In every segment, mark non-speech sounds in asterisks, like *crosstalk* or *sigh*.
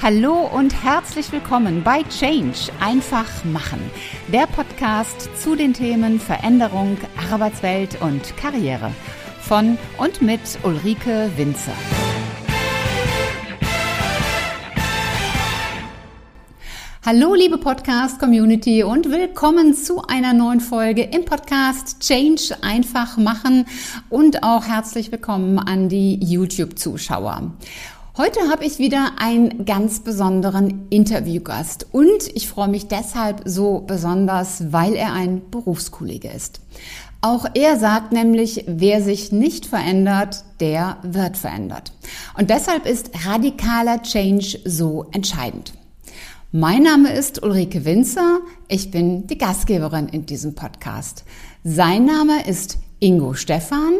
Hallo und herzlich willkommen bei Change einfach machen, der Podcast zu den Themen Veränderung, Arbeitswelt und Karriere von und mit Ulrike Winzer. Hallo liebe Podcast Community und willkommen zu einer neuen Folge im Podcast Change einfach machen und auch herzlich willkommen an die YouTube Zuschauer. Heute habe ich wieder einen ganz besonderen Interviewgast und ich freue mich deshalb so besonders, weil er ein Berufskollege ist. Auch er sagt nämlich, wer sich nicht verändert, der wird verändert. Und deshalb ist radikaler Change so entscheidend. Mein Name ist Ulrike Winzer. Ich bin die Gastgeberin in diesem Podcast. Sein Name ist Ingo Stephan.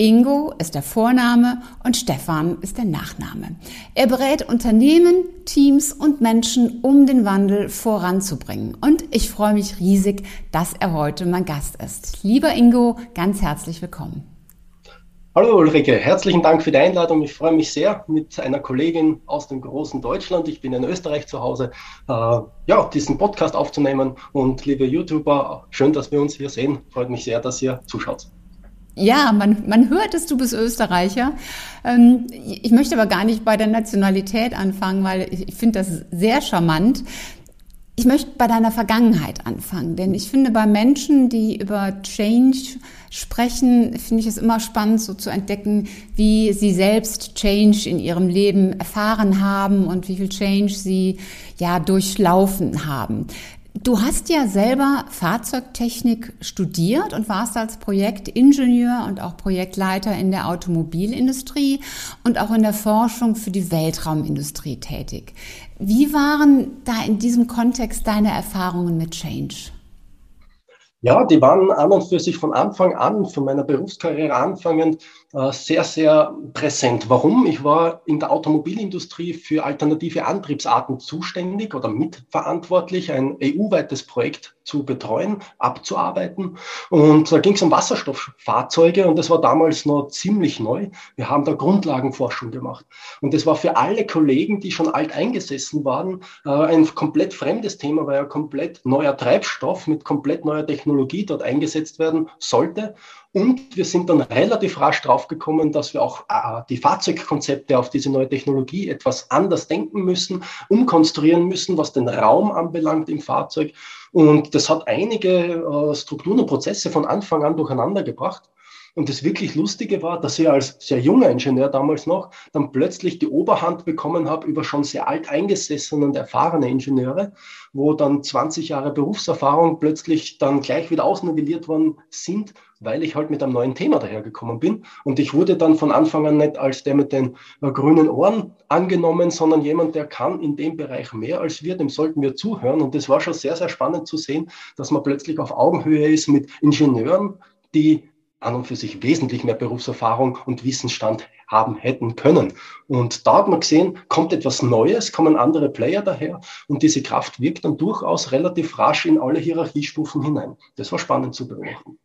Ingo ist der Vorname und Stefan ist der Nachname. Er berät Unternehmen, Teams und Menschen, um den Wandel voranzubringen. Und ich freue mich riesig, dass er heute mein Gast ist. Lieber Ingo, ganz herzlich willkommen. Hallo Ulrike, herzlichen Dank für die Einladung. Ich freue mich sehr, mit einer Kollegin aus dem großen Deutschland, ich bin in Österreich zu Hause, äh, ja, diesen Podcast aufzunehmen. Und liebe YouTuber, schön, dass wir uns hier sehen. Freut mich sehr, dass ihr zuschaut. Ja, man, man hört es, du bist Österreicher. Ähm, ich möchte aber gar nicht bei der Nationalität anfangen, weil ich finde das sehr charmant. Ich möchte bei deiner Vergangenheit anfangen, denn ich finde bei Menschen, die über Change sprechen, finde ich es immer spannend, so zu entdecken, wie sie selbst Change in ihrem Leben erfahren haben und wie viel Change sie ja durchlaufen haben. Du hast ja selber Fahrzeugtechnik studiert und warst als Projektingenieur und auch Projektleiter in der Automobilindustrie und auch in der Forschung für die Weltraumindustrie tätig. Wie waren da in diesem Kontext deine Erfahrungen mit Change? Ja, die waren an und für sich von Anfang an, von meiner Berufskarriere anfangend, sehr, sehr präsent. Warum? Ich war in der Automobilindustrie für alternative Antriebsarten zuständig oder mitverantwortlich, ein EU-weites Projekt zu betreuen, abzuarbeiten. Und da ging es um Wasserstofffahrzeuge und das war damals noch ziemlich neu. Wir haben da Grundlagenforschung gemacht. Und das war für alle Kollegen, die schon alt eingesessen waren, äh, ein komplett fremdes Thema, weil ja komplett neuer Treibstoff mit komplett neuer Technologie dort eingesetzt werden sollte. Und wir sind dann relativ rasch draufgekommen, dass wir auch äh, die Fahrzeugkonzepte auf diese neue Technologie etwas anders denken müssen, umkonstruieren müssen, was den Raum anbelangt im Fahrzeug. Und das hat einige äh, Strukturen und Prozesse von Anfang an durcheinander gebracht. Und das wirklich Lustige war, dass ich als sehr junger Ingenieur damals noch dann plötzlich die Oberhand bekommen habe über schon sehr alt eingesessene und erfahrene Ingenieure, wo dann 20 Jahre Berufserfahrung plötzlich dann gleich wieder ausnivelliert worden sind, weil ich halt mit einem neuen Thema dahergekommen bin. Und ich wurde dann von Anfang an nicht als der mit den äh, grünen Ohren angenommen, sondern jemand, der kann in dem Bereich mehr als wir, dem sollten wir zuhören. Und das war schon sehr, sehr spannend zu sehen, dass man plötzlich auf Augenhöhe ist mit Ingenieuren, die an und für sich wesentlich mehr Berufserfahrung und Wissensstand haben hätten können. Und da hat man gesehen, kommt etwas Neues, kommen andere Player daher und diese Kraft wirkt dann durchaus relativ rasch in alle Hierarchiestufen hinein. Das war spannend zu beobachten.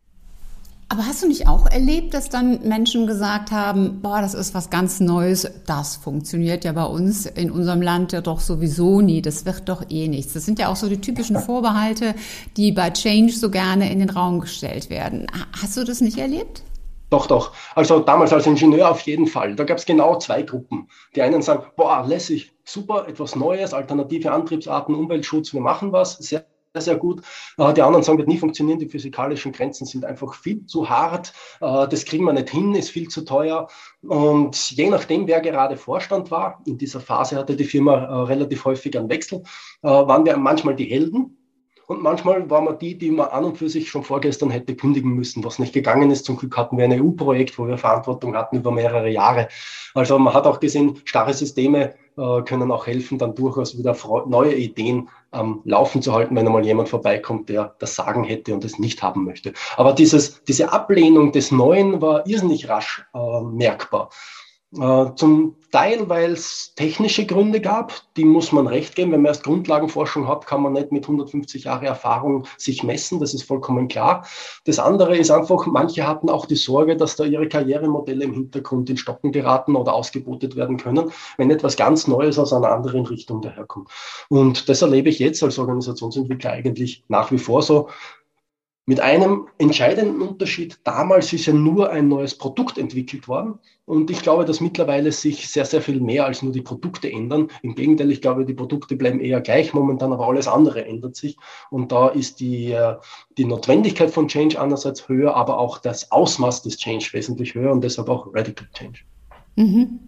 Aber hast du nicht auch erlebt, dass dann Menschen gesagt haben, boah, das ist was ganz Neues, das funktioniert ja bei uns in unserem Land ja doch sowieso nie, das wird doch eh nichts. Das sind ja auch so die typischen Vorbehalte, die bei Change so gerne in den Raum gestellt werden. Hast du das nicht erlebt? Doch, doch. Also damals als Ingenieur auf jeden Fall. Da gab es genau zwei Gruppen. Die einen sagen, boah, lässig, super, etwas Neues, alternative Antriebsarten, Umweltschutz, wir machen was, sehr sehr gut. Äh, die anderen sagen, wird nie funktionieren. Die physikalischen Grenzen sind einfach viel zu hart. Äh, das kriegen wir nicht hin, ist viel zu teuer. Und je nachdem, wer gerade Vorstand war, in dieser Phase hatte die Firma äh, relativ häufig einen Wechsel, waren wir manchmal die Helden. Und manchmal waren wir die, die man an und für sich schon vorgestern hätte kündigen müssen, was nicht gegangen ist. Zum Glück hatten wir ein EU-Projekt, wo wir Verantwortung hatten über mehrere Jahre. Also man hat auch gesehen, starre Systeme äh, können auch helfen, dann durchaus wieder neue Ideen am Laufen zu halten, wenn einmal jemand vorbeikommt, der das Sagen hätte und es nicht haben möchte. Aber dieses, diese Ablehnung des Neuen war irrsinnig rasch äh, merkbar. Äh, zum Teil, weil es technische Gründe gab, die muss man recht geben. Wenn man erst Grundlagenforschung hat, kann man nicht mit 150 Jahre Erfahrung sich messen, das ist vollkommen klar. Das andere ist einfach, manche hatten auch die Sorge, dass da ihre Karrieremodelle im Hintergrund in Stocken geraten oder ausgebotet werden können, wenn etwas ganz Neues aus einer anderen Richtung daherkommt. Und das erlebe ich jetzt als Organisationsentwickler eigentlich nach wie vor so. Mit einem entscheidenden Unterschied. Damals ist ja nur ein neues Produkt entwickelt worden. Und ich glaube, dass mittlerweile sich sehr, sehr viel mehr als nur die Produkte ändern. Im Gegenteil, ich glaube, die Produkte bleiben eher gleich momentan, aber alles andere ändert sich. Und da ist die, äh, die Notwendigkeit von Change einerseits höher, aber auch das Ausmaß des Change wesentlich höher und deshalb auch Radical Change. Mhm.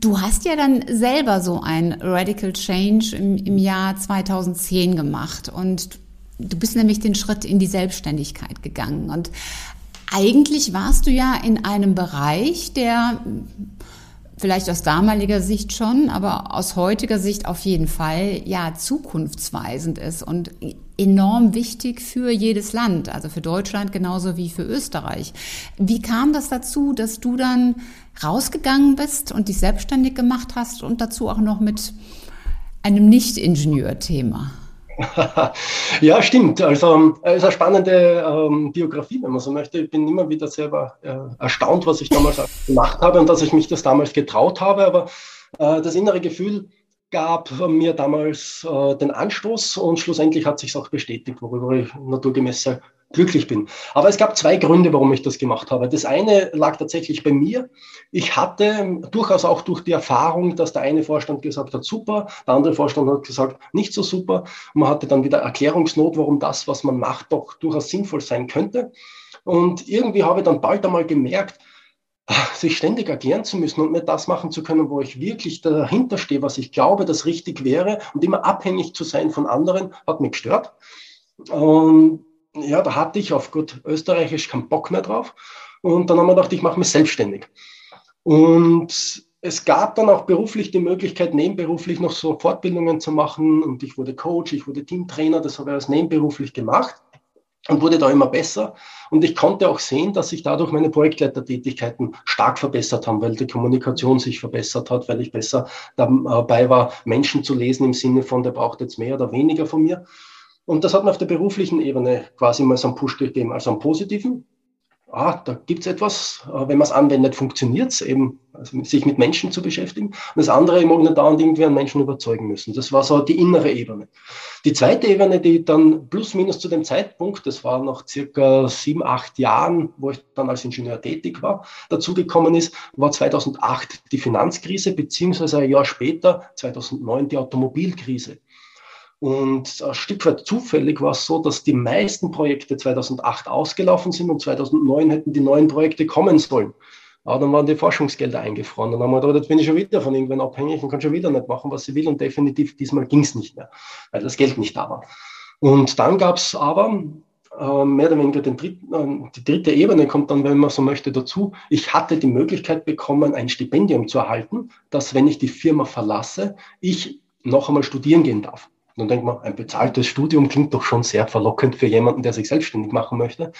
Du hast ja dann selber so ein Radical Change im, im Jahr 2010 gemacht und Du bist nämlich den Schritt in die Selbstständigkeit gegangen. Und eigentlich warst du ja in einem Bereich, der vielleicht aus damaliger Sicht schon, aber aus heutiger Sicht auf jeden Fall ja zukunftsweisend ist und enorm wichtig für jedes Land, also für Deutschland genauso wie für Österreich. Wie kam das dazu, dass du dann rausgegangen bist und dich selbstständig gemacht hast und dazu auch noch mit einem Nicht-Ingenieur-Thema? *laughs* ja, stimmt. Also es ist eine spannende ähm, Biografie, wenn man so möchte. Ich bin immer wieder selber äh, erstaunt, was ich damals *laughs* gemacht habe und dass ich mich das damals getraut habe. Aber äh, das innere Gefühl gab mir damals äh, den Anstoß und schlussendlich hat sich auch bestätigt, worüber ich naturgemäß sehr glücklich bin. Aber es gab zwei Gründe, warum ich das gemacht habe. Das eine lag tatsächlich bei mir. Ich hatte durchaus auch durch die Erfahrung, dass der eine Vorstand gesagt hat, super, der andere Vorstand hat gesagt, nicht so super. Man hatte dann wieder Erklärungsnot, warum das, was man macht, doch durchaus sinnvoll sein könnte. Und irgendwie habe ich dann bald einmal gemerkt, sich ständig erklären zu müssen und nicht das machen zu können, wo ich wirklich dahinter stehe, was ich glaube, das richtig wäre und immer abhängig zu sein von anderen, hat mich gestört. Und ja, da hatte ich auf gut Österreichisch keinen Bock mehr drauf. Und dann haben wir gedacht, ich mache mich selbstständig. Und es gab dann auch beruflich die Möglichkeit, nebenberuflich noch so Fortbildungen zu machen. Und ich wurde Coach, ich wurde Teamtrainer, das habe ich als nebenberuflich gemacht und wurde da immer besser. Und ich konnte auch sehen, dass sich dadurch meine Projektleitertätigkeiten stark verbessert haben, weil die Kommunikation sich verbessert hat, weil ich besser dabei war, Menschen zu lesen im Sinne von, der braucht jetzt mehr oder weniger von mir. Und das hat mir auf der beruflichen Ebene quasi mal so einen Push gegeben, also einen positiven. Ah, da gibt's etwas, äh, wenn man es anwendet, funktioniert's eben, also sich mit Menschen zu beschäftigen. Und das andere, ich mag nicht dauernd irgendwie an Menschen überzeugen müssen. Das war so die innere Ebene. Die zweite Ebene, die dann plus minus zu dem Zeitpunkt, das war nach circa sieben, acht Jahren, wo ich dann als Ingenieur tätig war, dazugekommen ist, war 2008 die Finanzkrise, beziehungsweise ein Jahr später, 2009, die Automobilkrise. Und ein Stück weit zufällig war es so, dass die meisten Projekte 2008 ausgelaufen sind und 2009 hätten die neuen Projekte kommen sollen. Aber dann waren die Forschungsgelder eingefroren. Dann haben wir gedacht, jetzt bin ich schon wieder von irgendwann abhängig und kann schon wieder nicht machen, was sie will. Und definitiv diesmal ging es nicht mehr, weil das Geld nicht da war. Und dann gab es aber äh, mehr oder weniger dritten, äh, die dritte Ebene kommt dann, wenn man so möchte, dazu. Ich hatte die Möglichkeit bekommen, ein Stipendium zu erhalten, dass wenn ich die Firma verlasse, ich noch einmal studieren gehen darf. Dann denkt man, ein bezahltes Studium klingt doch schon sehr verlockend für jemanden, der sich selbstständig machen möchte.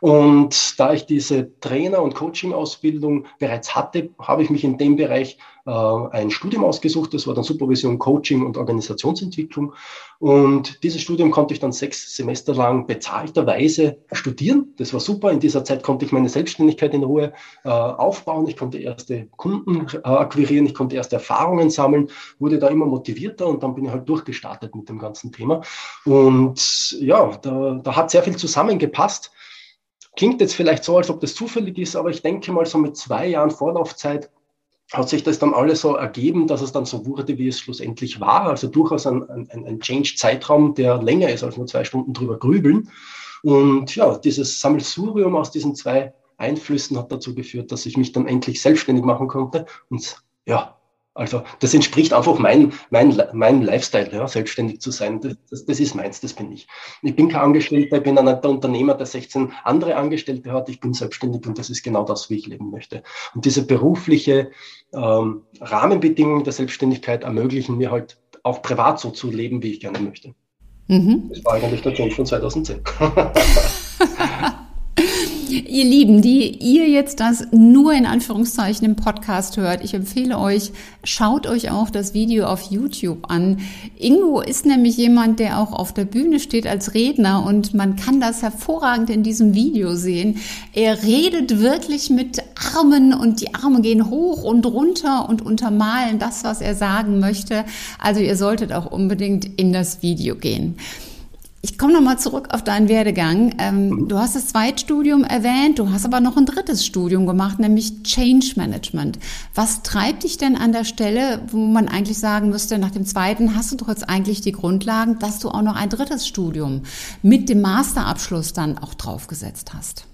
Und da ich diese Trainer- und Coaching-Ausbildung bereits hatte, habe ich mich in dem Bereich ein Studium ausgesucht. Das war dann Supervision, Coaching und Organisationsentwicklung. Und dieses Studium konnte ich dann sechs Semester lang bezahlterweise studieren. Das war super. In dieser Zeit konnte ich meine Selbstständigkeit in Ruhe äh, aufbauen. Ich konnte erste Kunden äh, akquirieren. Ich konnte erste Erfahrungen sammeln, wurde da immer motivierter und dann bin ich halt durchgestartet mit dem ganzen Thema. Und ja, da, da hat sehr viel zusammengepasst. Klingt jetzt vielleicht so, als ob das zufällig ist, aber ich denke mal so mit zwei Jahren Vorlaufzeit hat sich das dann alles so ergeben, dass es dann so wurde, wie es schlussendlich war. Also durchaus ein, ein, ein Change-Zeitraum, der länger ist als nur zwei Stunden drüber grübeln. Und ja, dieses Sammelsurium aus diesen zwei Einflüssen hat dazu geführt, dass ich mich dann endlich selbstständig machen konnte und ja, also das entspricht einfach mein, mein, mein Lifestyle, ja, selbstständig zu sein. Das, das, das, ist meins, das bin ich. Ich bin kein Angestellter, ich bin ein Unternehmer, der 16 andere Angestellte hat. Ich bin selbstständig und das ist genau das, wie ich leben möchte. Und diese berufliche ähm, Rahmenbedingungen der Selbstständigkeit ermöglichen mir halt auch privat so zu leben, wie ich gerne möchte. Mhm. Das war eigentlich der Change von 2010. *laughs* Ihr Lieben, die ihr jetzt das nur in Anführungszeichen im Podcast hört, ich empfehle euch, schaut euch auch das Video auf YouTube an. Ingo ist nämlich jemand, der auch auf der Bühne steht als Redner und man kann das hervorragend in diesem Video sehen. Er redet wirklich mit Armen und die Arme gehen hoch und runter und untermalen das, was er sagen möchte. Also ihr solltet auch unbedingt in das Video gehen. Ich komme nochmal zurück auf deinen Werdegang. Ähm, du hast das Zweitstudium erwähnt, du hast aber noch ein drittes Studium gemacht, nämlich Change Management. Was treibt dich denn an der Stelle, wo man eigentlich sagen müsste, nach dem zweiten hast du doch jetzt eigentlich die Grundlagen, dass du auch noch ein drittes Studium mit dem Masterabschluss dann auch draufgesetzt hast?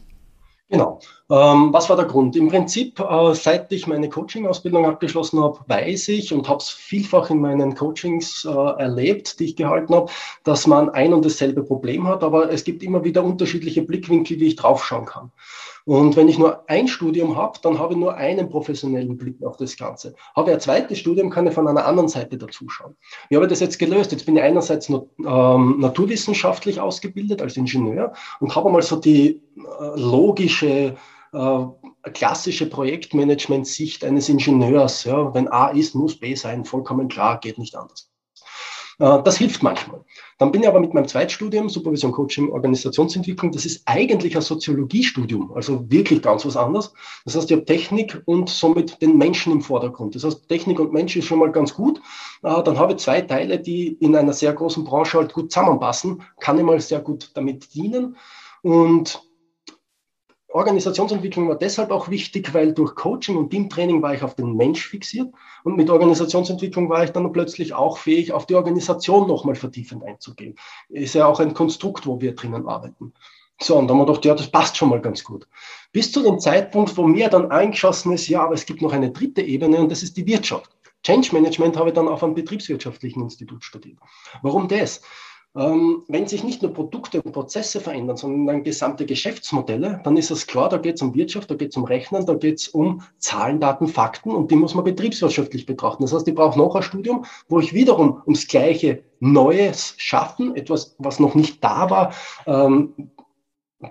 Genau. Ähm, was war der Grund? Im Prinzip, äh, seit ich meine Coaching-Ausbildung abgeschlossen habe, weiß ich und habe es vielfach in meinen Coachings äh, erlebt, die ich gehalten habe, dass man ein und dasselbe Problem hat, aber es gibt immer wieder unterschiedliche Blickwinkel, wie ich draufschauen kann. Und wenn ich nur ein Studium habe, dann habe ich nur einen professionellen Blick auf das Ganze. Habe ich ein zweites Studium, kann ich von einer anderen Seite dazuschauen. Wie habe ich das jetzt gelöst? Jetzt bin ich einerseits nur, ähm, naturwissenschaftlich ausgebildet als Ingenieur und habe mal so die äh, logische äh, klassische Projektmanagement-Sicht eines Ingenieurs. Ja, wenn A ist, muss B sein, vollkommen klar, geht nicht anders. Äh, das hilft manchmal. Dann bin ich aber mit meinem Zweitstudium, Supervision, Coaching, Organisationsentwicklung, das ist eigentlich ein Soziologiestudium, also wirklich ganz was anderes. Das heißt, ich habe Technik und somit den Menschen im Vordergrund. Das heißt, Technik und Mensch ist schon mal ganz gut. Äh, dann habe ich zwei Teile, die in einer sehr großen Branche halt gut zusammenpassen, kann ich mal sehr gut damit dienen. Und Organisationsentwicklung war deshalb auch wichtig, weil durch Coaching und Teamtraining war ich auf den Mensch fixiert und mit Organisationsentwicklung war ich dann plötzlich auch fähig, auf die Organisation nochmal vertiefend einzugehen. Ist ja auch ein Konstrukt, wo wir drinnen arbeiten. So, und dann haben wir gedacht, ja, das passt schon mal ganz gut. Bis zu dem Zeitpunkt, wo mir dann eingeschossen ist, ja, aber es gibt noch eine dritte Ebene und das ist die Wirtschaft. Change Management habe ich dann auf einem betriebswirtschaftlichen Institut studiert. Warum das? Ähm, wenn sich nicht nur Produkte und Prozesse verändern, sondern dann gesamte Geschäftsmodelle, dann ist es klar, da geht es um Wirtschaft, da geht es um Rechnen, da geht es um Zahlen, Daten, Fakten und die muss man betriebswirtschaftlich betrachten. Das heißt, ich brauche noch ein Studium, wo ich wiederum ums gleiche Neues schaffen, etwas, was noch nicht da war, ähm,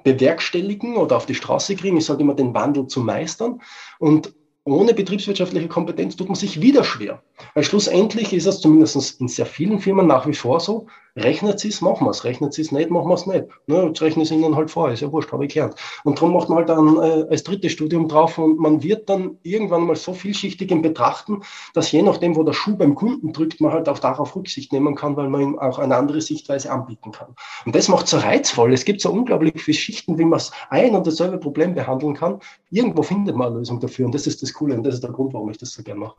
bewerkstelligen oder auf die Straße kriegen. Ich sage immer, den Wandel zu meistern. Und ohne betriebswirtschaftliche Kompetenz tut man sich wieder schwer. Weil schlussendlich ist es zumindest in sehr vielen Firmen nach wie vor so, rechnet sie es, machen wir es, rechnet sie es nicht, machen wir es nicht. Ne, jetzt rechnen sie ihnen halt vor, ist ja wurscht, habe ich gelernt. Und darum macht man halt dann äh, als drittes Studium drauf und man wird dann irgendwann mal so vielschichtig im Betrachten, dass je nachdem, wo der Schuh beim Kunden drückt, man halt auch darauf Rücksicht nehmen kann, weil man ihm auch eine andere Sichtweise anbieten kann. Und das macht so reizvoll. Es gibt so unglaublich viele Schichten, wie man ein und dasselbe Problem behandeln kann. Irgendwo findet man eine Lösung dafür und das ist das Coole und das ist der Grund, warum ich das so gerne mache.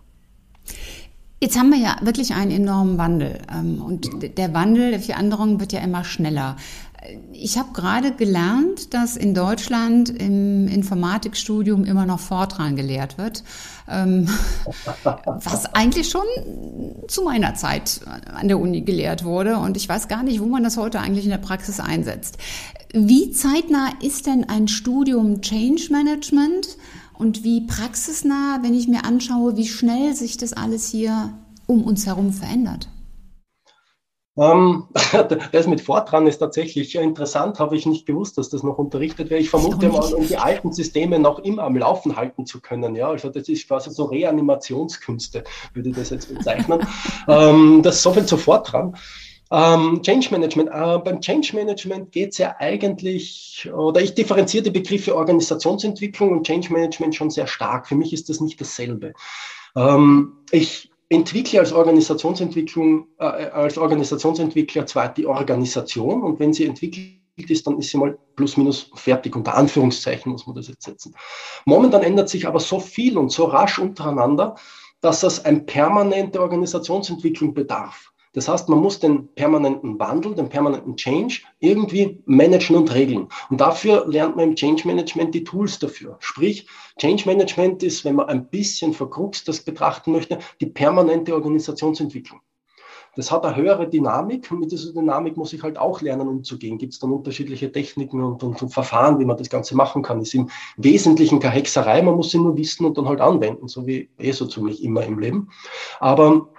Jetzt haben wir ja wirklich einen enormen Wandel ähm, und der Wandel der Veränderung wird ja immer schneller. Ich habe gerade gelernt, dass in Deutschland im Informatikstudium immer noch Fortran gelehrt wird, ähm, *laughs* was eigentlich schon zu meiner Zeit an der Uni gelehrt wurde. Und ich weiß gar nicht, wo man das heute eigentlich in der Praxis einsetzt. Wie zeitnah ist denn ein Studium Change Management? Und wie praxisnah, wenn ich mir anschaue, wie schnell sich das alles hier um uns herum verändert. Ähm, *laughs* das mit Fortran ist tatsächlich interessant, habe ich nicht gewusst, dass das noch unterrichtet wird. Ich vermute mal, um die alten Systeme noch immer am Laufen halten zu können. Ja, also das ist quasi so Reanimationskünste, würde ich das jetzt bezeichnen. *laughs* ähm, das ist so viel zu Fortran. Ähm, Change Management. Äh, beim Change Management geht es ja eigentlich, oder ich differenziere die Begriffe Organisationsentwicklung und Change Management schon sehr stark. Für mich ist das nicht dasselbe. Ähm, ich entwickle als Organisationsentwicklung, äh, als Organisationsentwickler zwar die Organisation und wenn sie entwickelt ist, dann ist sie mal plus minus fertig. Unter Anführungszeichen muss man das jetzt setzen. Momentan ändert sich aber so viel und so rasch untereinander, dass es eine permanente Organisationsentwicklung bedarf. Das heißt, man muss den permanenten Wandel, den permanenten Change irgendwie managen und regeln. Und dafür lernt man im Change Management die Tools dafür. Sprich, Change Management ist, wenn man ein bisschen verkruxt das betrachten möchte, die permanente Organisationsentwicklung. Das hat eine höhere Dynamik und mit dieser Dynamik muss ich halt auch lernen umzugehen. Gibt es dann unterschiedliche Techniken und, und, und, Verfahren, wie man das Ganze machen kann. Ist im Wesentlichen keine Hexerei, man muss sie nur wissen und dann halt anwenden, so wie eh so ziemlich immer im Leben. Aber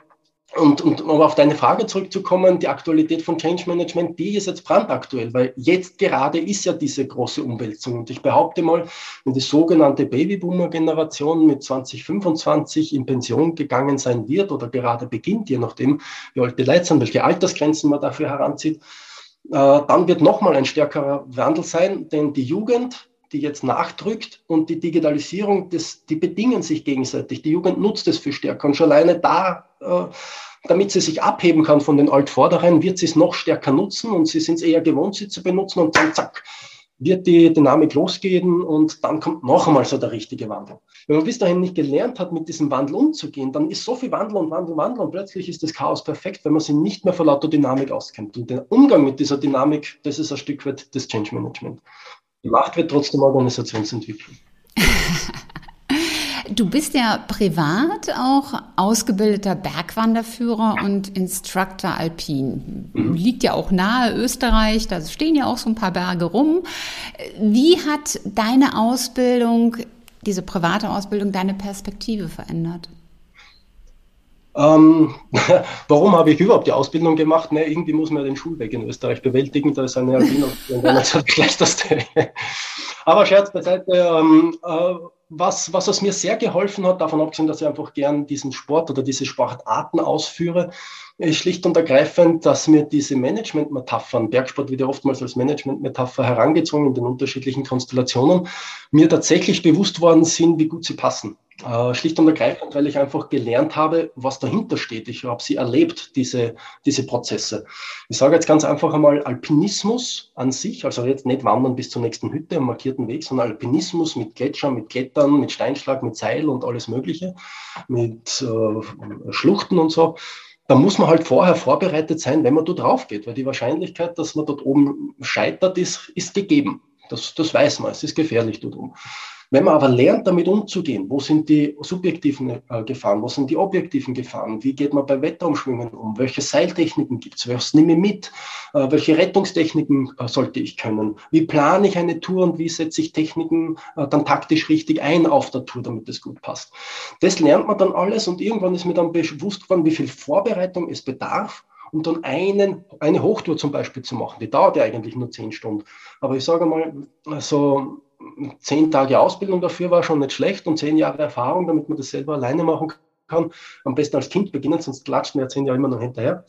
und, und um auf deine Frage zurückzukommen, die Aktualität von Change Management, die ist jetzt brandaktuell, weil jetzt gerade ist ja diese große Umwälzung. Und ich behaupte mal, wenn die sogenannte Babyboomer-Generation mit 2025 in Pension gegangen sein wird oder gerade beginnt, je nachdem, wie alt die Leute sind, welche Altersgrenzen man dafür heranzieht, äh, dann wird nochmal ein stärkerer Wandel sein, denn die Jugend, die jetzt nachdrückt und die Digitalisierung, das, die bedingen sich gegenseitig. Die Jugend nutzt es viel stärker und schon alleine da, äh, damit sie sich abheben kann von den Altvorderen, wird sie es noch stärker nutzen und sie sind es eher gewohnt, sie zu benutzen und dann zack, wird die Dynamik losgehen und dann kommt noch einmal so der richtige Wandel. Wenn man bis dahin nicht gelernt hat, mit diesem Wandel umzugehen, dann ist so viel Wandel und Wandel, Wandel und plötzlich ist das Chaos perfekt, wenn man sich nicht mehr vor lauter Dynamik auskennt. Und der Umgang mit dieser Dynamik, das ist ein Stück weit das Change Management. Gemacht wird trotzdem Organisationsentwicklung. *laughs* Du bist ja privat auch ausgebildeter Bergwanderführer und Instructor Alpin. Mhm. Liegt ja auch nahe Österreich, da stehen ja auch so ein paar Berge rum. Wie hat deine Ausbildung, diese private Ausbildung, deine Perspektive verändert? Ähm, *laughs* warum habe ich überhaupt die Ausbildung gemacht? Ne, irgendwie muss man ja den Schulweg in Österreich bewältigen. Da ist eine Albino das schlechteste. *laughs* Aber Scherz beiseite. Ähm, äh, was, was es mir sehr geholfen hat, davon abgesehen, dass ich einfach gern diesen Sport oder diese Sportarten ausführe, ist schlicht und ergreifend, dass mir diese Management-Metaphern, Bergsport wird ja oftmals als Management-Metapher herangezogen in den unterschiedlichen Konstellationen, mir tatsächlich bewusst worden sind, wie gut sie passen. Äh, schlicht und ergreifend, weil ich einfach gelernt habe, was dahinter steht. Ich habe sie erlebt, diese, diese Prozesse. Ich sage jetzt ganz einfach einmal Alpinismus an sich, also jetzt nicht wandern bis zur nächsten Hütte am markierten Weg, sondern Alpinismus mit Gletschern, mit Klettern, mit Steinschlag, mit Seil und alles Mögliche, mit äh, Schluchten und so. Da muss man halt vorher vorbereitet sein, wenn man dort drauf geht, weil die Wahrscheinlichkeit, dass man dort oben scheitert, ist, ist gegeben. Das, das weiß man, es ist gefährlich dort oben. Wenn man aber lernt, damit umzugehen, wo sind die subjektiven äh, Gefahren, wo sind die objektiven Gefahren, wie geht man bei Wetterumschwüngen um, welche Seiltechniken gibt es, was nehme ich mit, äh, welche Rettungstechniken äh, sollte ich können, wie plane ich eine Tour und wie setze ich Techniken äh, dann taktisch richtig ein auf der Tour, damit es gut passt. Das lernt man dann alles und irgendwann ist mir dann bewusst geworden, wie viel Vorbereitung es bedarf, um dann einen, eine Hochtour zum Beispiel zu machen. Die dauert ja eigentlich nur zehn Stunden. Aber ich sage mal, so zehn Tage Ausbildung dafür war schon nicht schlecht und zehn Jahre Erfahrung, damit man das selber alleine machen kann. Am besten als Kind beginnen, sonst klatscht man ja zehn Jahre immer noch hinterher.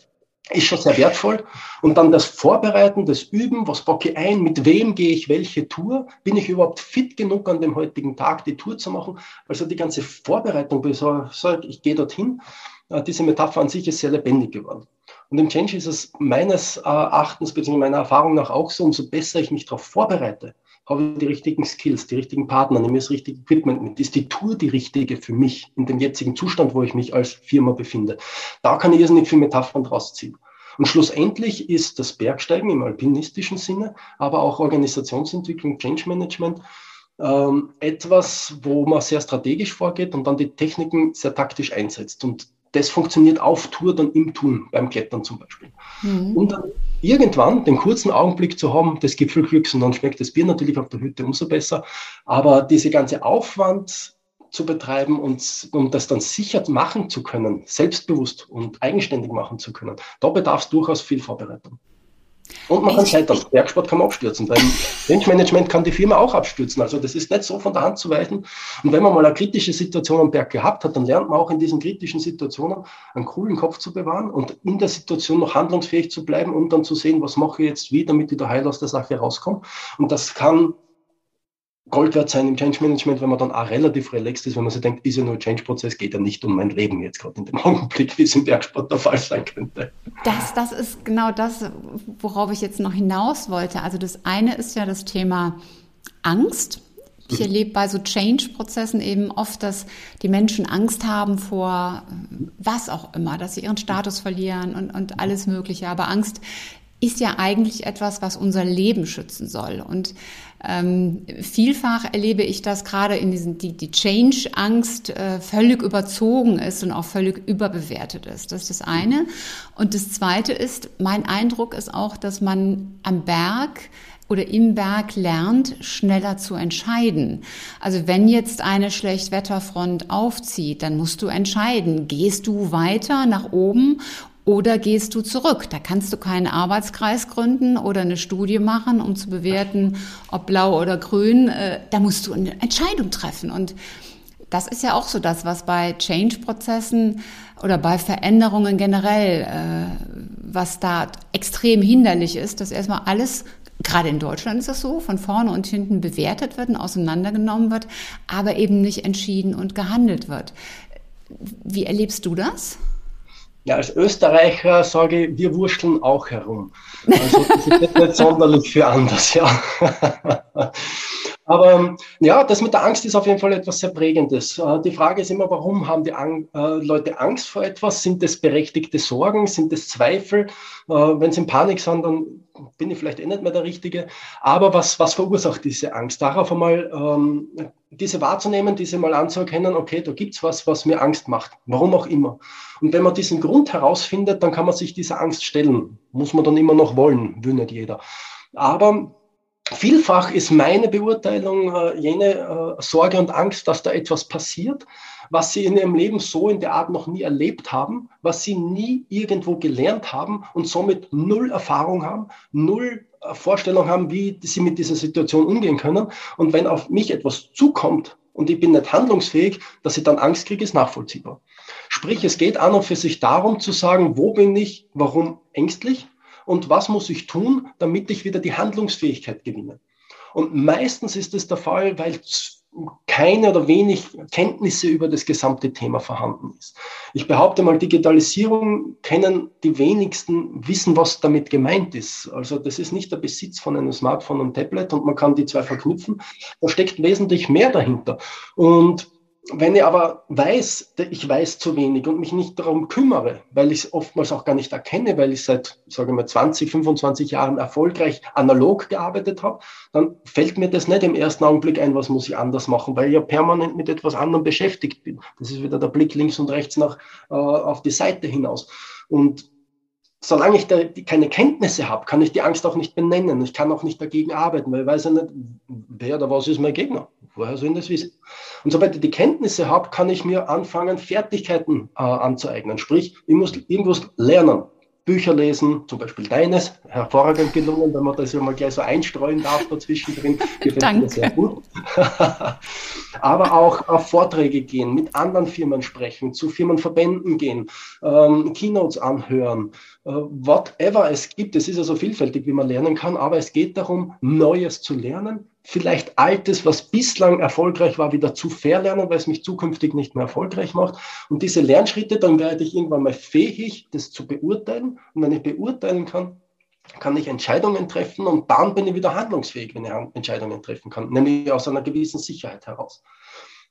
Ist schon sehr wertvoll. Und dann das Vorbereiten, das Üben, was bocke ich ein, mit wem gehe ich welche Tour, bin ich überhaupt fit genug an dem heutigen Tag die Tour zu machen. Also die ganze Vorbereitung, ich gehe dorthin, äh, diese Metapher an sich ist sehr lebendig geworden. Und im Change ist es meines Erachtens, beziehungsweise meiner Erfahrung nach auch so, umso besser ich mich darauf vorbereite, habe ich die richtigen Skills, die richtigen Partner, nehme ich das richtige Equipment mit, ist die Tour die richtige für mich in dem jetzigen Zustand, wo ich mich als Firma befinde. Da kann ich irrsinnig viel Metaphern draus ziehen. Und schlussendlich ist das Bergsteigen im alpinistischen Sinne, aber auch Organisationsentwicklung, Change Management, ähm, etwas, wo man sehr strategisch vorgeht und dann die Techniken sehr taktisch einsetzt. Und das funktioniert auf Tour dann im Tun, beim Klettern zum Beispiel. Mhm. Und dann irgendwann den kurzen Augenblick zu haben des Gipfelglücks und dann schmeckt das Bier natürlich auf der Hütte umso besser. Aber diese ganze Aufwand zu betreiben und um das dann sicher machen zu können, selbstbewusst und eigenständig machen zu können, da bedarf es durchaus viel Vorbereitung. Und man kann scheitern. Bergsport kann man abstürzen. Beim Change Management kann die Firma auch abstürzen. Also das ist nicht so von der Hand zu weisen. Und wenn man mal eine kritische Situation am Berg gehabt hat, dann lernt man auch in diesen kritischen Situationen einen coolen Kopf zu bewahren und in der Situation noch handlungsfähig zu bleiben, um dann zu sehen, was mache ich jetzt wie, damit ich da heil aus der Sache rauskomme. Und das kann Gold wert sein im Change Management, wenn man dann auch relativ relaxed ist, wenn man sich denkt, ist ja nur ein Change-Prozess, geht ja nicht um mein Leben jetzt gerade in dem *laughs* Augenblick, wie es im Bergsport der Fall sein könnte. Das, das ist genau das, worauf ich jetzt noch hinaus wollte. Also das eine ist ja das Thema Angst. Ich mhm. erlebe bei so Change-Prozessen eben oft, dass die Menschen Angst haben vor was auch immer, dass sie ihren Status verlieren und, und alles Mögliche. Aber Angst ist ja eigentlich etwas, was unser Leben schützen soll. Und ähm, vielfach erlebe ich das gerade in diesen, die, die Change-Angst äh, völlig überzogen ist und auch völlig überbewertet ist. Das ist das eine. Und das zweite ist, mein Eindruck ist auch, dass man am Berg oder im Berg lernt, schneller zu entscheiden. Also wenn jetzt eine Schlechtwetterfront aufzieht, dann musst du entscheiden, gehst du weiter nach oben oder gehst du zurück? Da kannst du keinen Arbeitskreis gründen oder eine Studie machen, um zu bewerten, ob blau oder grün. Äh, da musst du eine Entscheidung treffen. Und das ist ja auch so das, was bei Change-Prozessen oder bei Veränderungen generell, äh, was da extrem hinderlich ist, dass erstmal alles Gerade in Deutschland ist das so, von vorne und hinten bewertet wird und auseinandergenommen wird, aber eben nicht entschieden und gehandelt wird. Wie erlebst du das? Ja, als Österreicher sage ich, wir wursteln auch herum. Also das ist nicht sonderlich für anders, ja. *laughs* Aber ja, das mit der Angst ist auf jeden Fall etwas sehr Prägendes. Äh, die Frage ist immer, warum haben die Ang äh, Leute Angst vor etwas? Sind es berechtigte Sorgen? Sind es Zweifel? Äh, wenn sie in Panik sind, dann bin ich vielleicht eh nicht mehr der Richtige. Aber was, was verursacht diese Angst? Darauf einmal ähm, diese wahrzunehmen, diese mal anzuerkennen, okay, da gibt's was, was mir Angst macht. Warum auch immer. Und wenn man diesen Grund herausfindet, dann kann man sich dieser Angst stellen. Muss man dann immer noch wollen, will nicht jeder. Aber vielfach ist meine Beurteilung äh, jene äh, Sorge und Angst, dass da etwas passiert, was sie in ihrem Leben so in der Art noch nie erlebt haben, was sie nie irgendwo gelernt haben und somit null Erfahrung haben, null äh, Vorstellung haben, wie sie mit dieser Situation umgehen können. Und wenn auf mich etwas zukommt und ich bin nicht handlungsfähig, dass ich dann Angst kriege, ist nachvollziehbar. Sprich, es geht an und für sich darum zu sagen, wo bin ich, warum ängstlich und was muss ich tun, damit ich wieder die Handlungsfähigkeit gewinne. Und meistens ist es der Fall, weil keine oder wenig Kenntnisse über das gesamte Thema vorhanden ist. Ich behaupte mal, Digitalisierung kennen die wenigsten, wissen, was damit gemeint ist. Also das ist nicht der Besitz von einem Smartphone und Tablet und man kann die zwei verknüpfen. Da steckt wesentlich mehr dahinter. Und wenn ich aber weiß, ich weiß zu wenig und mich nicht darum kümmere, weil ich es oftmals auch gar nicht erkenne, weil ich seit, sage ich mal, 20, 25 Jahren erfolgreich analog gearbeitet habe, dann fällt mir das nicht im ersten Augenblick ein, was muss ich anders machen, weil ich ja permanent mit etwas anderem beschäftigt bin. Das ist wieder der Blick links und rechts nach, äh, auf die Seite hinaus. Und solange ich da keine Kenntnisse habe, kann ich die Angst auch nicht benennen. Ich kann auch nicht dagegen arbeiten, weil ich weiß ja nicht, wer oder was ist mein Gegner. Woher soll ich das wissen? Und sobald ich die Kenntnisse habe, kann ich mir anfangen, Fertigkeiten äh, anzueignen. Sprich, ich muss irgendwas lernen. Bücher lesen, zum Beispiel deines, hervorragend gelungen, wenn man das ja mal gleich so einstreuen darf dazwischen drin, *laughs* gefällt mir sehr gut. *laughs* Aber auch auf Vorträge gehen, mit anderen Firmen sprechen, zu Firmenverbänden gehen, ähm, Keynotes anhören, äh, whatever es gibt. Es ist ja so vielfältig, wie man lernen kann, aber es geht darum, Neues zu lernen, vielleicht Altes, was bislang erfolgreich war, wieder zu verlernen, weil es mich zukünftig nicht mehr erfolgreich macht. Und diese Lernschritte, dann werde ich irgendwann mal fähig, das zu beurteilen. Und wenn ich beurteilen kann, kann ich Entscheidungen treffen und dann bin ich wieder handlungsfähig, wenn ich Entscheidungen treffen kann, nämlich aus einer gewissen Sicherheit heraus.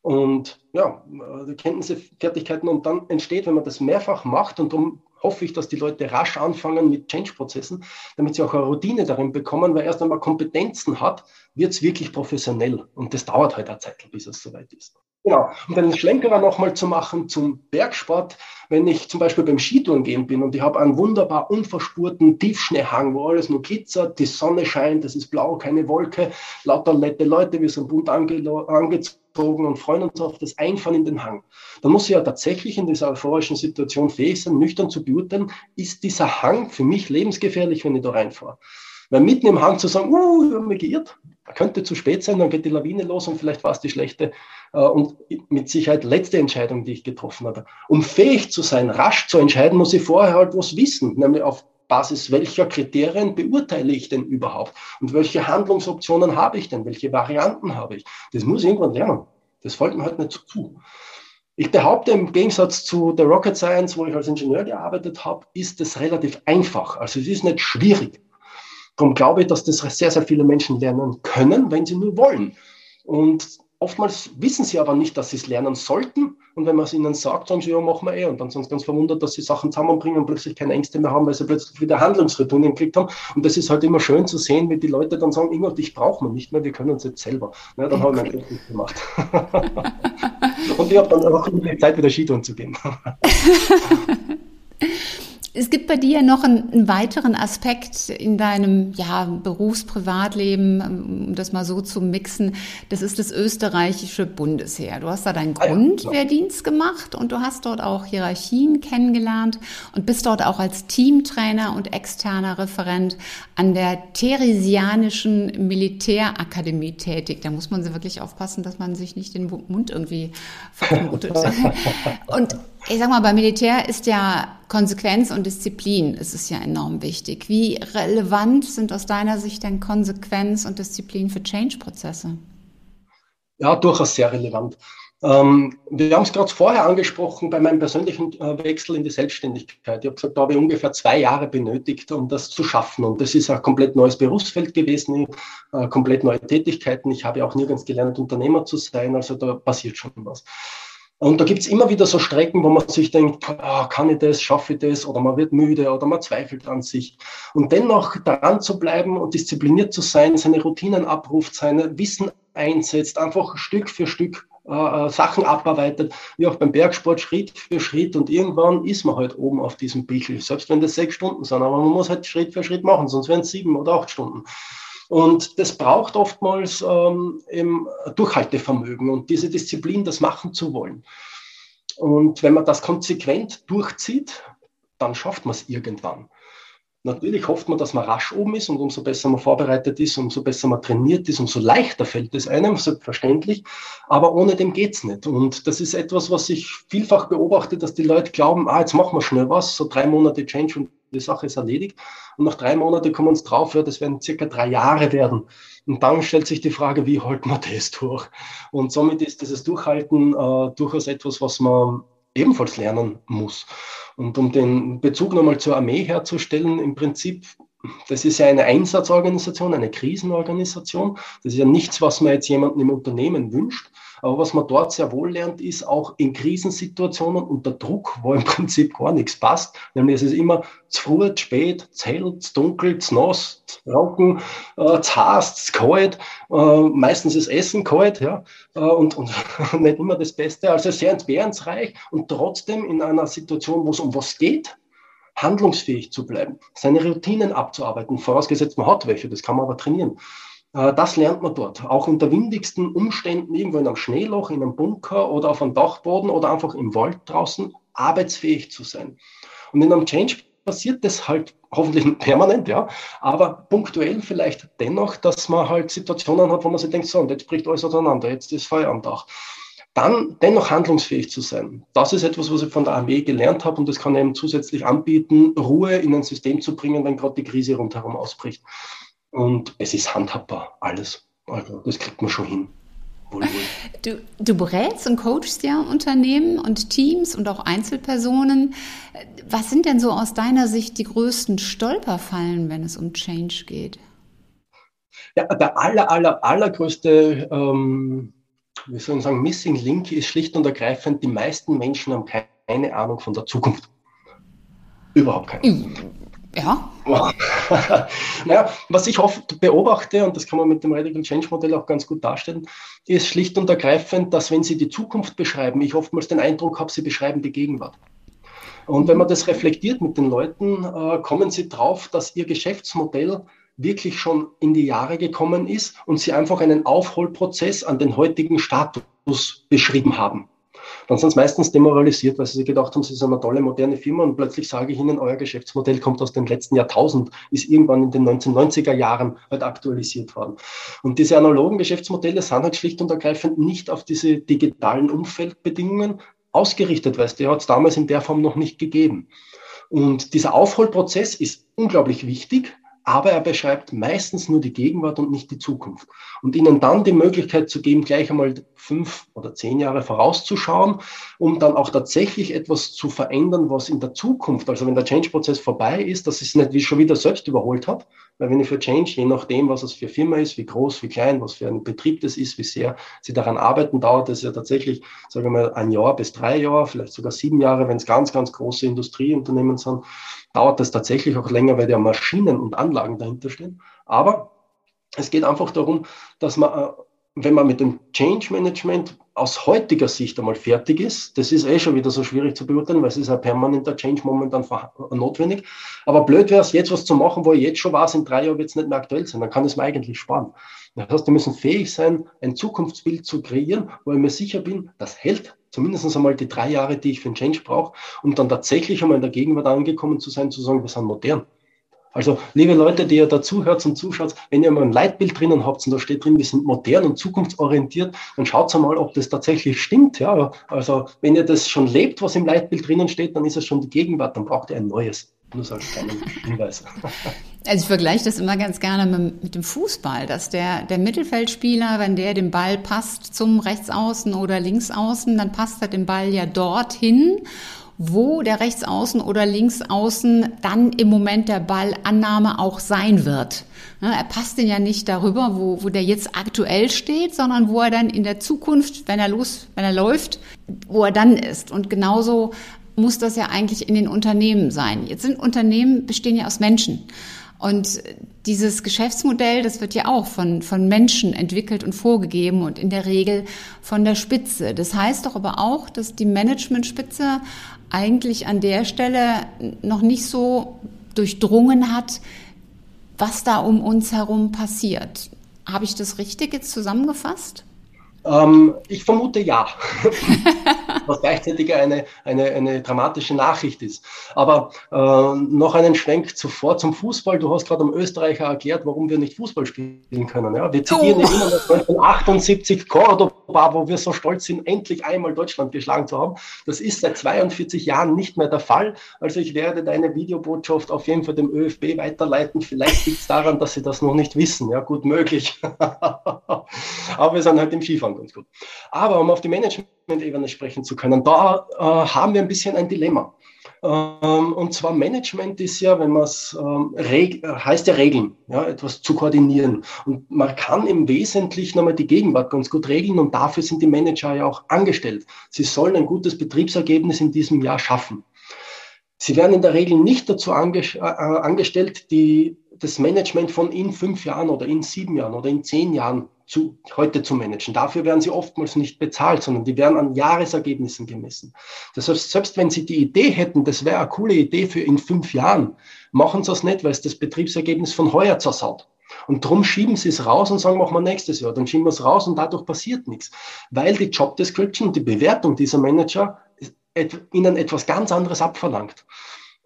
Und ja, die Kenntnisse, Fertigkeiten und dann entsteht, wenn man das mehrfach macht und darum hoffe ich, dass die Leute rasch anfangen mit Change-Prozessen, damit sie auch eine Routine darin bekommen, weil erst einmal Kompetenzen hat, wird es wirklich professionell. Und das dauert halt eine Zeit, bis es soweit ist. Genau. Und den Schlenkerer nochmal zu machen zum Bergsport, wenn ich zum Beispiel beim Skitouren gehen bin und ich habe einen wunderbar unverspurten Tiefschneehang, wo alles nur glitzert, die Sonne scheint, es ist blau, keine Wolke, lauter nette Leute, wir sind bunt angezogen und freuen uns auf das Einfahren in den Hang. Dann muss ich ja tatsächlich in dieser euphorischen Situation fähig sein, nüchtern zu beurteilen, ist dieser Hang für mich lebensgefährlich, wenn ich da reinfahre. Weil mitten im Hang zu sagen, uh, ich habe mich geirrt, könnte zu spät sein, dann geht die Lawine los und vielleicht war es die schlechte äh, und mit Sicherheit letzte Entscheidung, die ich getroffen habe. Um fähig zu sein, rasch zu entscheiden, muss ich vorher halt was wissen, nämlich auf Basis welcher Kriterien beurteile ich denn überhaupt und welche Handlungsoptionen habe ich denn, welche Varianten habe ich. Das muss ich irgendwann lernen. Das fällt mir halt nicht zu. Ich behaupte, im Gegensatz zu der Rocket Science, wo ich als Ingenieur gearbeitet habe, ist es relativ einfach. Also es ist nicht schwierig. Darum glaube ich, dass das sehr, sehr viele Menschen lernen können, wenn sie nur wollen. Und oftmals wissen sie aber nicht, dass sie es lernen sollten, Und wenn man es ihnen sagt, sagen sie, ja, machen wir eh. Und dann sind sie ganz verwundert, dass sie Sachen zusammenbringen und plötzlich keine Ängste mehr haben, weil sie plötzlich wieder Handlungsretournen gekriegt haben. Und das ist halt immer schön zu sehen, wie die Leute dann sagen, Ingo, dich brauchen wir nicht mehr, wir können uns jetzt selber. Ja, dann okay. haben wir einen Glück gemacht. *laughs* und ich habe dann auch Zeit, wieder Skitouren zu gehen. *laughs* *laughs* Es gibt bei dir noch einen, einen, weiteren Aspekt in deinem ja, Berufs-Privatleben, um das mal so zu mixen. Das ist das österreichische Bundesheer. Du hast da deinen Grundwehrdienst gemacht und du hast dort auch Hierarchien kennengelernt und bist dort auch als Teamtrainer und externer Referent an der Theresianischen Militärakademie tätig. Da muss man wirklich aufpassen, dass man sich nicht den Mund irgendwie verknotet. *laughs* und ich sag mal, beim Militär ist ja Konsequenz und Disziplin, es ist ja enorm wichtig. Wie relevant sind aus deiner Sicht denn Konsequenz und Disziplin für Change-Prozesse? Ja, durchaus sehr relevant. Ähm, wir haben es gerade vorher angesprochen bei meinem persönlichen äh, Wechsel in die Selbstständigkeit. Ich habe gesagt, da habe ich ungefähr zwei Jahre benötigt, um das zu schaffen. Und das ist ein komplett neues Berufsfeld gewesen, äh, komplett neue Tätigkeiten. Ich habe auch nirgends gelernt, Unternehmer zu sein. Also da passiert schon was. Und da gibt's immer wieder so Strecken, wo man sich denkt, oh, kann ich das, schaffe ich das, oder man wird müde oder man zweifelt an sich. Und dennoch daran zu bleiben und diszipliniert zu sein, seine Routinen abruft, seine Wissen einsetzt, einfach Stück für Stück äh, äh, Sachen abarbeitet, wie auch beim Bergsport Schritt für Schritt und irgendwann ist man halt oben auf diesem Bichel, selbst wenn das sechs Stunden sind, aber man muss halt Schritt für Schritt machen, sonst wären es sieben oder acht Stunden. Und das braucht oftmals ähm, eben Durchhaltevermögen und diese Disziplin, das machen zu wollen. Und wenn man das konsequent durchzieht, dann schafft man es irgendwann. Natürlich hofft man, dass man rasch oben ist und umso besser man vorbereitet ist, umso besser man trainiert ist, umso leichter fällt es einem, selbstverständlich. Aber ohne dem geht's nicht. Und das ist etwas, was ich vielfach beobachte, dass die Leute glauben, ah, jetzt machen wir schnell was, so drei Monate Change und die Sache ist erledigt. Und nach drei Monaten kommen uns drauf, ja, das werden circa drei Jahre werden. Und dann stellt sich die Frage, wie halten wir das durch? Und somit ist dieses Durchhalten äh, durchaus etwas, was man ebenfalls lernen muss. Und um den Bezug nochmal zur Armee herzustellen, im Prinzip, das ist ja eine Einsatzorganisation, eine Krisenorganisation. Das ist ja nichts, was man jetzt jemandem im Unternehmen wünscht, aber was man dort sehr wohl lernt, ist auch in Krisensituationen unter Druck, wo im *laughs* Prinzip gar nichts passt, nämlich es ist immer zu früh, zu spät, zu hell, zu dunkel, zu nass, zu trocken, äh, zu heiß, zu kalt, äh, meistens ist Essen kalt, ja, äh, und, und *laughs* nicht immer das Beste, also sehr entbehrensreich und trotzdem in einer Situation, wo es um was geht, handlungsfähig zu bleiben, seine Routinen abzuarbeiten, vorausgesetzt man hat welche, das kann man aber trainieren. Äh, das lernt man dort. Auch unter windigsten Umständen, irgendwo in einem Schneeloch, in einem Bunker oder auf einem Dachboden oder einfach im Wald draußen, arbeitsfähig zu sein. Und in einem Change passiert das halt hoffentlich *laughs* permanent, ja, aber punktuell vielleicht dennoch, dass man halt Situationen hat, wo man sich denkt, so, und jetzt bricht alles auseinander, jetzt ist Feuer am Dach. Dann dennoch handlungsfähig zu sein. Das ist etwas, was ich von der Armee gelernt habe und das kann eben zusätzlich anbieten, Ruhe in ein System zu bringen, wenn gerade die Krise rundherum ausbricht. Und es ist handhabbar, alles. Also das kriegt man schon hin. Wohl, wohl. Du, du berätst und coachst ja Unternehmen und Teams und auch Einzelpersonen. Was sind denn so aus deiner Sicht die größten Stolperfallen, wenn es um Change geht? Ja, der aller, aller, allergrößte, ähm, wie soll ich sagen, Missing Link ist schlicht und ergreifend, die meisten Menschen haben keine Ahnung von der Zukunft. Überhaupt keine. Ja. *laughs* naja, was ich oft beobachte, und das kann man mit dem Radical Change Modell auch ganz gut darstellen, ist schlicht und ergreifend, dass wenn Sie die Zukunft beschreiben, ich oftmals den Eindruck habe, Sie beschreiben die Gegenwart. Und wenn man das reflektiert mit den Leuten, äh, kommen Sie drauf, dass Ihr Geschäftsmodell wirklich schon in die Jahre gekommen ist und Sie einfach einen Aufholprozess an den heutigen Status beschrieben haben dann sind sie meistens demoralisiert, weil sie sich gedacht haben, sie sind eine tolle moderne Firma und plötzlich sage ich ihnen, euer Geschäftsmodell kommt aus dem letzten Jahrtausend, ist irgendwann in den 1990er Jahren halt aktualisiert worden. Und diese analogen Geschäftsmodelle sind halt schlicht und ergreifend nicht auf diese digitalen Umfeldbedingungen ausgerichtet, weil es die hat es damals in der Form noch nicht gegeben. Und dieser Aufholprozess ist unglaublich wichtig, aber er beschreibt meistens nur die Gegenwart und nicht die Zukunft. Und ihnen dann die Möglichkeit zu geben, gleich einmal fünf oder zehn Jahre vorauszuschauen, um dann auch tatsächlich etwas zu verändern, was in der Zukunft, also wenn der Change-Prozess vorbei ist, dass es nicht wie schon wieder selbst überholt hat. Weil wenn ich für Change, je nachdem, was es für Firma ist, wie groß, wie klein, was für ein Betrieb das ist, wie sehr sie daran arbeiten, dauert es ja tatsächlich, sagen wir mal, ein Jahr bis drei Jahre, vielleicht sogar sieben Jahre, wenn es ganz, ganz große Industrieunternehmen sind dauert das tatsächlich auch länger, weil ja Maschinen und Anlagen dahinter stehen. Aber es geht einfach darum, dass man, äh, wenn man mit dem Change Management aus heutiger Sicht einmal fertig ist, das ist eh schon wieder so schwierig zu beurteilen, weil es ist ein permanenter Change momentan notwendig. Aber blöd wäre es, jetzt was zu machen, wo ich jetzt schon weiß, in drei Jahren wird es nicht mehr aktuell sein. Dann kann es mir eigentlich sparen. Das heißt, wir müssen fähig sein, ein Zukunftsbild zu kreieren, wo ich mir sicher bin, das hält zumindest einmal die drei Jahre, die ich für einen Change brauche, um dann tatsächlich einmal in der Gegenwart angekommen zu sein, zu sagen, wir sind modern. Also, liebe Leute, die ihr dazuhört und zuschaut, wenn ihr mal ein Leitbild drinnen habt und da steht drin, wir sind modern und zukunftsorientiert, dann schaut mal, ob das tatsächlich stimmt. Ja, also, wenn ihr das schon lebt, was im Leitbild drinnen steht, dann ist es schon die Gegenwart, dann braucht ihr ein neues. Nur so als kleinen Hinweis. Also ich vergleiche das immer ganz gerne mit, mit, dem Fußball, dass der, der Mittelfeldspieler, wenn der den Ball passt zum Rechtsaußen oder Linksaußen, dann passt er den Ball ja dorthin wo der Rechtsaußen oder Linksaußen dann im Moment der Ballannahme auch sein wird. Er passt den ja nicht darüber, wo, wo der jetzt aktuell steht, sondern wo er dann in der Zukunft, wenn er los, wenn er läuft, wo er dann ist. Und genauso muss das ja eigentlich in den Unternehmen sein. Jetzt sind Unternehmen bestehen ja aus Menschen. Und dieses Geschäftsmodell, das wird ja auch von, von Menschen entwickelt und vorgegeben und in der Regel von der Spitze. Das heißt doch aber auch, dass die Managementspitze eigentlich an der Stelle noch nicht so durchdrungen hat, was da um uns herum passiert. Habe ich das richtig jetzt zusammengefasst? Ähm, ich vermute ja, *laughs* was gleichzeitig eine, eine, eine dramatische Nachricht ist. Aber äh, noch einen Schwenk zuvor zum Fußball. Du hast gerade am Österreicher erklärt, warum wir nicht Fußball spielen können. Ja? Wir zitieren oh. immer 1978 *laughs* Cordoba, wo wir so stolz sind, endlich einmal Deutschland geschlagen zu haben. Das ist seit 42 Jahren nicht mehr der Fall. Also ich werde deine Videobotschaft auf jeden Fall dem ÖFB weiterleiten. Vielleicht liegt es daran, dass sie das noch nicht wissen. Ja, gut möglich. *laughs* Aber wir sind halt im Skifahren ganz gut. Aber um auf die Management-Ebene sprechen zu können, da äh, haben wir ein bisschen ein Dilemma. Ähm, und zwar Management ist ja, wenn man es ähm, heißt ja Regeln, ja, etwas zu koordinieren. Und man kann im Wesentlichen einmal die Gegenwart ganz gut regeln und dafür sind die Manager ja auch angestellt. Sie sollen ein gutes Betriebsergebnis in diesem Jahr schaffen. Sie werden in der Regel nicht dazu ange äh, angestellt, die, das Management von in fünf Jahren oder in sieben Jahren oder in zehn Jahren zu, heute zu managen. Dafür werden sie oftmals nicht bezahlt, sondern die werden an Jahresergebnissen gemessen. Das heißt, selbst wenn sie die Idee hätten, das wäre eine coole Idee für in fünf Jahren, machen sie das nicht, weil es das Betriebsergebnis von heuer zersaut. Und darum schieben sie es raus und sagen, machen wir nächstes Jahr. Dann schieben wir es raus und dadurch passiert nichts. Weil die Job Description, die Bewertung dieser Manager ihnen etwas ganz anderes abverlangt.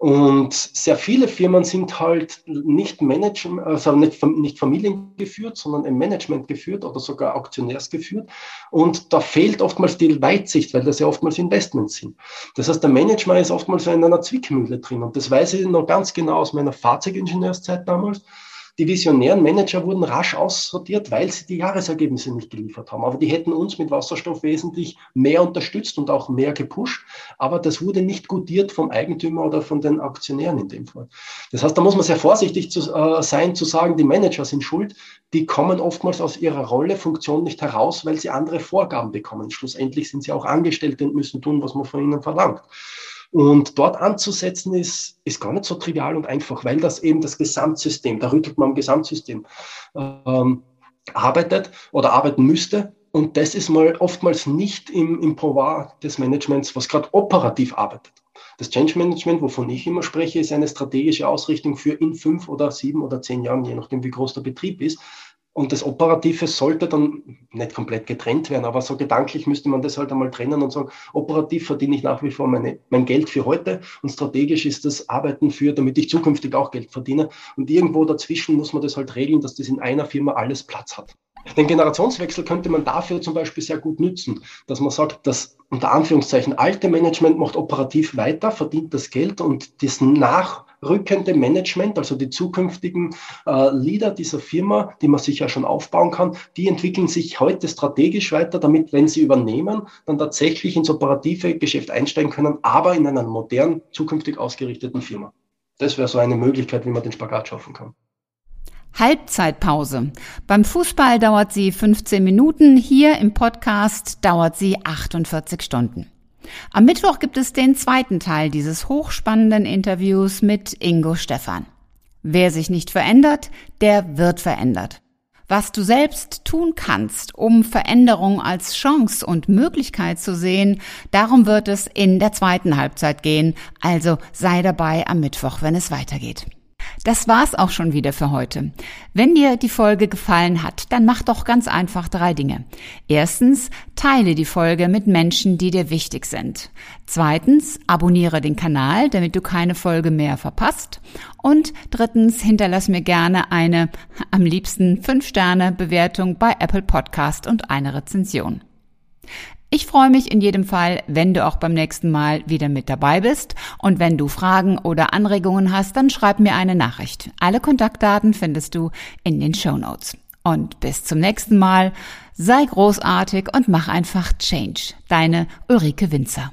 Und sehr viele Firmen sind halt nicht Management, also nicht, nicht familiengeführt, sondern im Management geführt oder sogar aktionärsgeführt. Und da fehlt oftmals die Weitsicht, weil das ja oftmals Investments sind. Das heißt, der Manager ist oftmals in einer Zwickmühle drin. Und das weiß ich noch ganz genau aus meiner Fahrzeugingenieurzeit damals. Die visionären Manager wurden rasch aussortiert, weil sie die Jahresergebnisse nicht geliefert haben. Aber die hätten uns mit Wasserstoff wesentlich mehr unterstützt und auch mehr gepusht. Aber das wurde nicht gutiert vom Eigentümer oder von den Aktionären in dem Fall. Das heißt, da muss man sehr vorsichtig zu, äh, sein, zu sagen, die Manager sind schuld. Die kommen oftmals aus ihrer Rolle, Funktion nicht heraus, weil sie andere Vorgaben bekommen. Schlussendlich sind sie auch Angestellte und müssen tun, was man von ihnen verlangt. Und dort anzusetzen ist, ist gar nicht so trivial und einfach, weil das eben das Gesamtsystem, da rüttelt man am Gesamtsystem, ähm, arbeitet oder arbeiten müsste. Und das ist mal oftmals nicht im, im Pouvoir des Managements, was gerade operativ arbeitet. Das Change Management, wovon ich immer spreche, ist eine strategische Ausrichtung für in fünf oder sieben oder zehn Jahren, je nachdem, wie groß der Betrieb ist. Und das Operative sollte dann nicht komplett getrennt werden, aber so gedanklich müsste man das halt einmal trennen und sagen, operativ verdiene ich nach wie vor meine, mein Geld für heute und strategisch ist das Arbeiten für, damit ich zukünftig auch Geld verdiene. Und irgendwo dazwischen muss man das halt regeln, dass das in einer Firma alles Platz hat. Den Generationswechsel könnte man dafür zum Beispiel sehr gut nützen, dass man sagt, das unter Anführungszeichen alte Management macht operativ weiter, verdient das Geld und das nach nachrückende Management, also die zukünftigen äh, Leader dieser Firma, die man sich ja schon aufbauen kann, die entwickeln sich heute strategisch weiter, damit, wenn sie übernehmen, dann tatsächlich ins operative Geschäft einsteigen können, aber in einer modernen, zukünftig ausgerichteten Firma. Das wäre so eine Möglichkeit, wie man den Spagat schaffen kann. Halbzeitpause. Beim Fußball dauert sie 15 Minuten, hier im Podcast dauert sie 48 Stunden. Am Mittwoch gibt es den zweiten Teil dieses hochspannenden Interviews mit Ingo Stephan. Wer sich nicht verändert, der wird verändert. Was du selbst tun kannst, um Veränderung als Chance und Möglichkeit zu sehen, darum wird es in der zweiten Halbzeit gehen, also sei dabei am Mittwoch, wenn es weitergeht. Das war's auch schon wieder für heute. Wenn dir die Folge gefallen hat, dann mach doch ganz einfach drei Dinge. Erstens, teile die Folge mit Menschen, die dir wichtig sind. Zweitens, abonniere den Kanal, damit du keine Folge mehr verpasst. Und drittens, hinterlass mir gerne eine, am liebsten 5-Sterne-Bewertung bei Apple Podcast und eine Rezension. Ich freue mich in jedem Fall, wenn du auch beim nächsten Mal wieder mit dabei bist. Und wenn du Fragen oder Anregungen hast, dann schreib mir eine Nachricht. Alle Kontaktdaten findest du in den Show Notes. Und bis zum nächsten Mal. Sei großartig und mach einfach Change. Deine Ulrike Winzer.